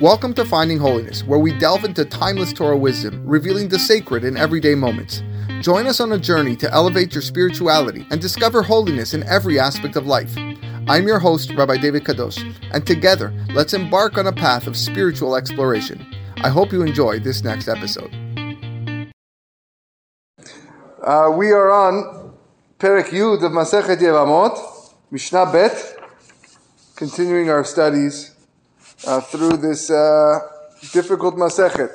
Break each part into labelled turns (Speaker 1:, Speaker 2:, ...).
Speaker 1: Welcome to Finding Holiness, where we delve into timeless Torah wisdom, revealing the sacred in everyday moments. Join us on a journey to elevate your spirituality and discover holiness in every aspect of life. I'm your host, Rabbi David Kadosh, and together, let's embark on a path of spiritual exploration. I hope you enjoy this next episode.
Speaker 2: Uh, we are on Perek Yud of Masechet Yevamot, Mishnah Bet, continuing our studies uh, through this uh, difficult Masechet.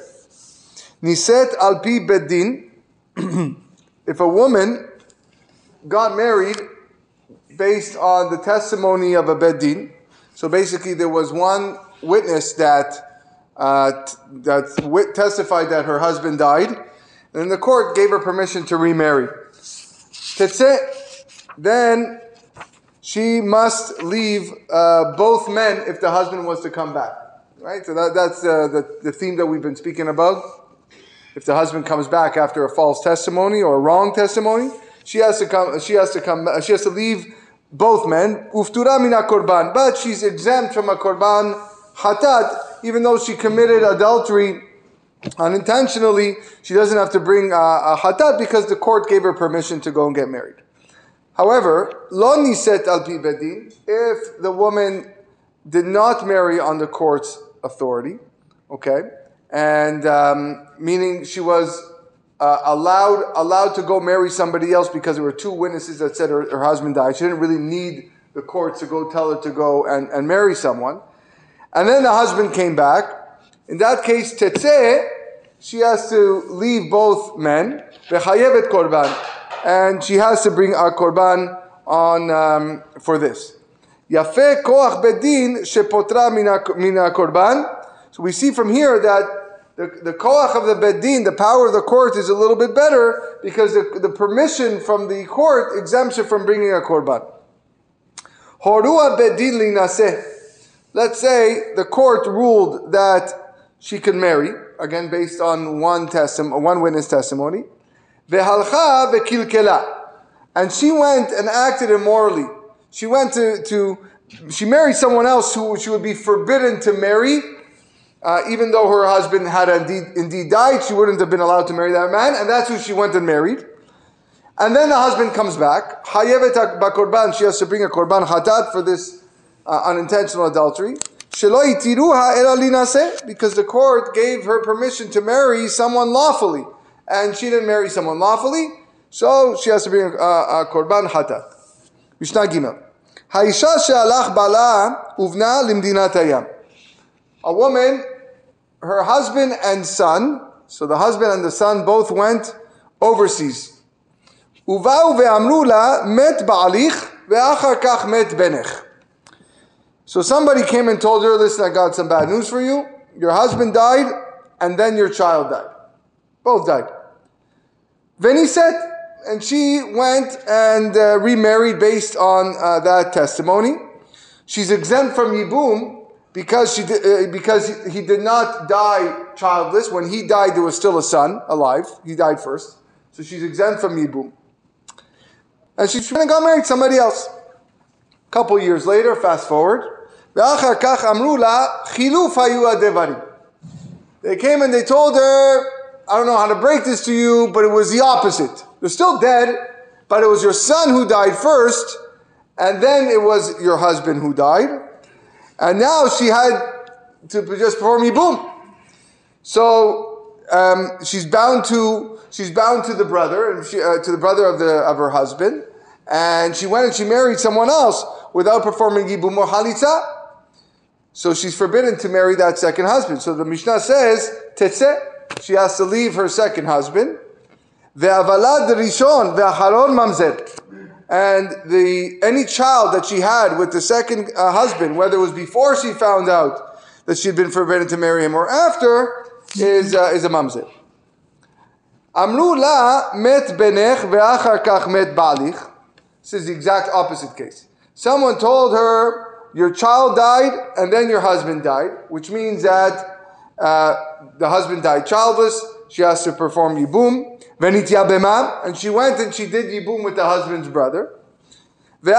Speaker 2: Niset al pi bedin, if a woman got married based on the testimony of a bedin, so basically there was one witness that uh, that testified that her husband died, and the court gave her permission to remarry. Tetzeh, then she must leave uh, both men if the husband was to come back. Right? So that, that's uh, the, the theme that we've been speaking about. If the husband comes back after a false testimony or a wrong testimony, she has to come. She has to come. She has to leave both men. Uftura mina korban, but she's exempt from a korban hatat, even though she committed adultery unintentionally. She doesn't have to bring a, a hatat because the court gave her permission to go and get married. However, lo niset al pi bedin, if the woman did not marry on the court's authority, okay, and um, meaning she was uh, allowed allowed to go marry somebody else because there were two witnesses that said her, her husband died. She didn't really need the court to go tell her to go and, and marry someone. And then the husband came back. In that case, tetzeh, she has to leave both men. Vechayevet korban and she has to bring a korban on um, for this. Yafe koach bedin shepotra mina korban. So we see from here that the, the koach of the bedin, the power of the court, is a little bit better because the, the permission from the court exempts her from bringing a korban. Horua bedin linaseh. Let's say the court ruled that she could marry, again based on one testimony, one witness testimony. Vehalcha vekilkela. And she went and acted immorally. She went to, to she married someone else who she would be forbidden to marry. Uh, even though her husband had indeed, indeed died, she wouldn't have been allowed to marry that man, and that's who she went and married. And then the husband comes back. Hayevet bakorban, she has to bring a korban hatat for this uh, unintentional adultery. Because the court gave her permission to marry someone lawfully and she didn't marry someone lawfully, so she has to bring a, a korban hatat. Mishnah Gimel. Haisha she'alach bala uvna limdinat hayam. A woman, her husband and son, so the husband and the son both went overseas. So somebody came and told her, listen, I got some bad news for you. Your husband died, and then your child died. Both died. Veniset, and she went and uh, remarried based on uh, that testimony. She's exempt from Yibum because, she uh, because he did not die childless. When he died, there was still a son alive. He died first. So she's exempt from Yibum. And she went and got married somebody else. A couple years later, fast forward, they came and they told her, I don't know how to break this to you, but it was the opposite. You're still dead, but it was your son who died first, and then it was your husband who died. And now she had to just perform Yibum. So um, she's bound to she's bound to the brother and she, uh, to the brother of the of her husband, and she went and she married someone else without performing Yibum or Halitza. So she's forbidden to marry that second husband. So the Mishnah says, Tetzeh, she has to leave her second husband. Ve'avalad rishon ve'acharon mamzer. And the any child that she had with the second uh, husband, whether it was before she found out that she'd been forbidden to marry him or after, is uh, is a mamzer. Amru la met benech ve'achar kach met balich. This is the exact opposite case. Someone told her, your child died and then your husband died, which means that uh, the husband died childless. She has to perform yibum. Venitya and she went and she did yibum with the husband's brother. And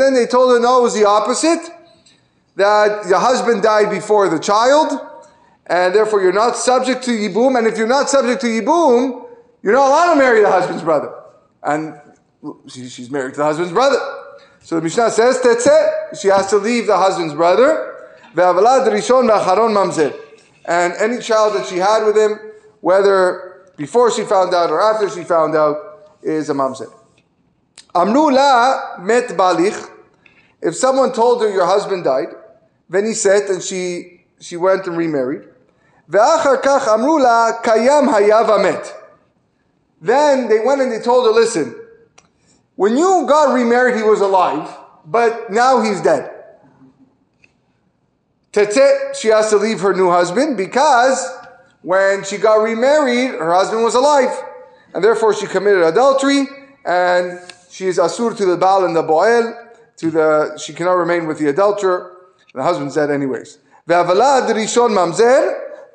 Speaker 2: then they told her, no, it was the opposite. that the husband died before the child, and therefore you're not subject to Yibum, and if you're not subject to Yibum, you're not allowed to marry the husband's brother. And she, she's married to the husband's brother. So the Mishnah says, Tetzeh, she has to leave the husband's brother. And any child that she had with him, whether before she found out or after she found out, is a mamzer. Amru la met balich. If someone told her your husband died, then he said, and she she went and remarried. Met. Then they went and they told her, listen, when you got remarried, he was alive, but now he's dead. Tete, she has to leave her new husband because when she got remarried, her husband was alive. And therefore she committed adultery and she is asur to the Baal and the Boel, to the she cannot remain with the adulterer. The husband's dead anyways.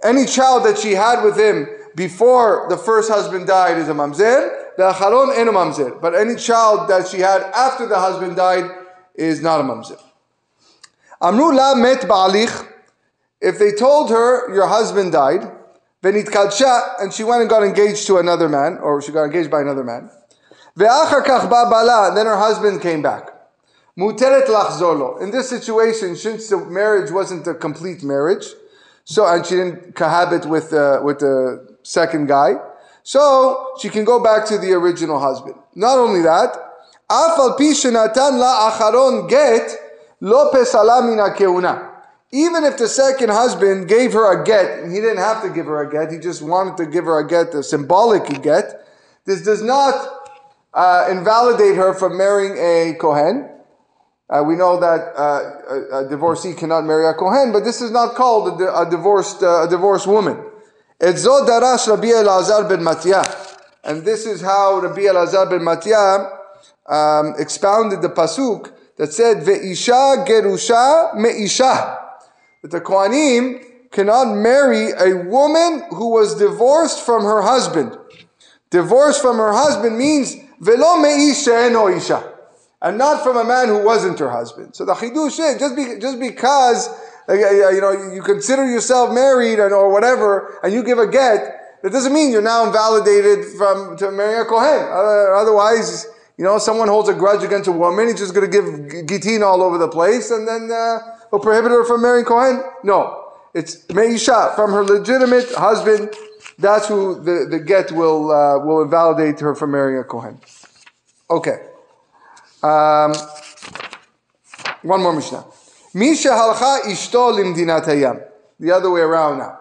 Speaker 2: Any child that she had with him before the first husband died is a mamzer. Ve'acharon en mamzer. But any child that she had after the husband died is not a mamzer. Amru la met ba'alich. If they told her your husband died, venit kadsha, and she went and got engaged to another man, or she got engaged by another man. Ve'achar kach ba bala, then her husband came back. Muteret lachzolo. In this situation, since the marriage wasn't a complete marriage, so and she didn't cohabit with uh, with the second guy, so she can go back to the original husband. Not only that, afal pi shenatan la acharon get lo pesala mina keuna. Even if the second husband gave her a get, he didn't have to give her a get, he just wanted to give her a get, a symbolic get, this does not uh, invalidate her from marrying a Kohen. Uh, we know that uh, a, a, divorcee cannot marry a Kohen, but this is not called a, a divorced, uh, a divorced woman. And this is how Rabbi Elazar ben Matya um, expounded the pasuk that said, Ve'isha gerusha me'isha. That the Kohanim cannot marry a woman who was divorced from her husband. Divorced from her husband means velo me'isha eno isha. And not from a man who wasn't her husband. So the chidush is, just, be, just because uh, you know, you consider yourself married and, or whatever, and you give a get, that doesn't mean you're now invalidated from to marry a Kohen. Otherwise, you know, someone holds a grudge against a woman, he's just going to give gitin all over the place, and then uh, he'll prohibit her from marrying Kohen. No, it's meisha from her legitimate husband. That's who the, the get will uh, will invalidate her from marrying a Kohen. Okay. Um, one more Mishnah. Misha halcha ishto limdinat hayam. The other way around now.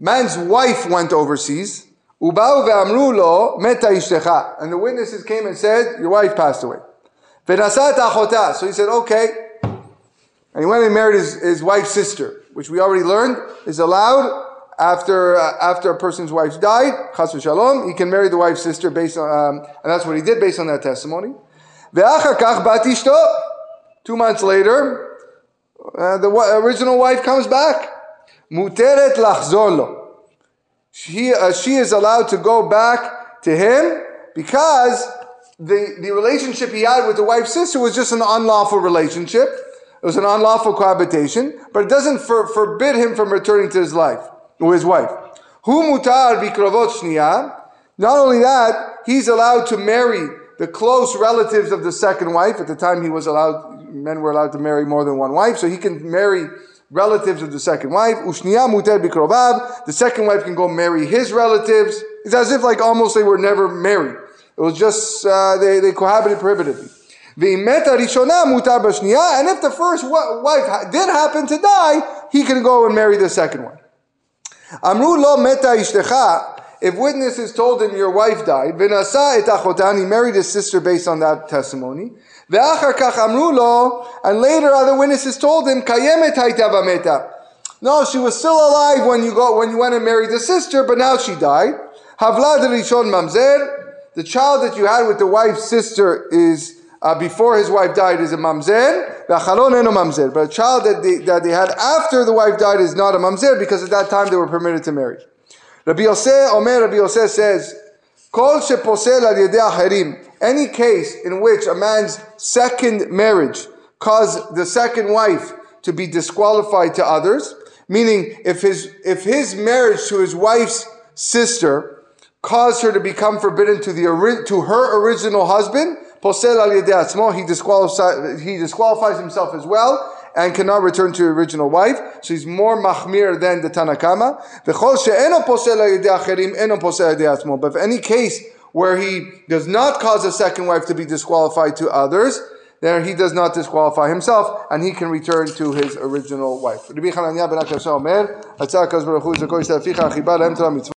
Speaker 2: Man's wife went overseas. Ubau ve'amru lo meta ishtecha. And the witnesses came and said, your wife passed away. Ve'nasat achota. So he said, okay. And he went and married his, his wife's sister, which we already learned is allowed after uh, after a person's wife died. Chas v'shalom. He can marry the wife's sister based on, um, and that's what he did based on that testimony. Ve'achar kach bat ishto. Two months later, uh, the original wife comes back. Muteret lachzor she, uh, she is allowed to go back to him because the, the relationship he had with the wife's sister was just an unlawful relationship. It was an unlawful cohabitation, but it doesn't for, forbid him from returning to his life, or his wife. Mutar. Not only that, he's allowed to marry the close relatives of the second wife. At the time, he was allowed, men were allowed to marry more than one wife, so he can marry relatives of the second wife. Ushniya muter bikrovav. The second wife can go marry his relatives. It's as if like almost they were never married. It was just uh, they they cohabited prohibitively. V'imeta. And if the first wife did happen to die, he can go and marry the second one. Amru lo. If witnesses told him your wife died, v'nasa et achotan, he married his sister based on that testimony. And later other witnesses told him, No, she was still alive when you when you went and married the sister, but now she died. mamzer. The child that you had with the wife's sister is uh, before his wife died is a mamzer. mamzer. But a child that they, that they had after the wife died is not a mamzer because at that time they were permitted to marry. Rabbi Yosef, Omer Rabbi Yosef says, Kol sheposel al acherim any case in which a man's second marriage caused the second wife to be disqualified to others. Meaning, if his if his marriage to his wife's sister caused her to become forbidden to the to her original husband, posel al yedei atzmo, he disqualifies himself as well and cannot return to original wife. So he's more mahmir than the Tanakama. But if any case where he does not cause a second wife to be disqualified to others, then he does not disqualify himself and he can return to his original wife.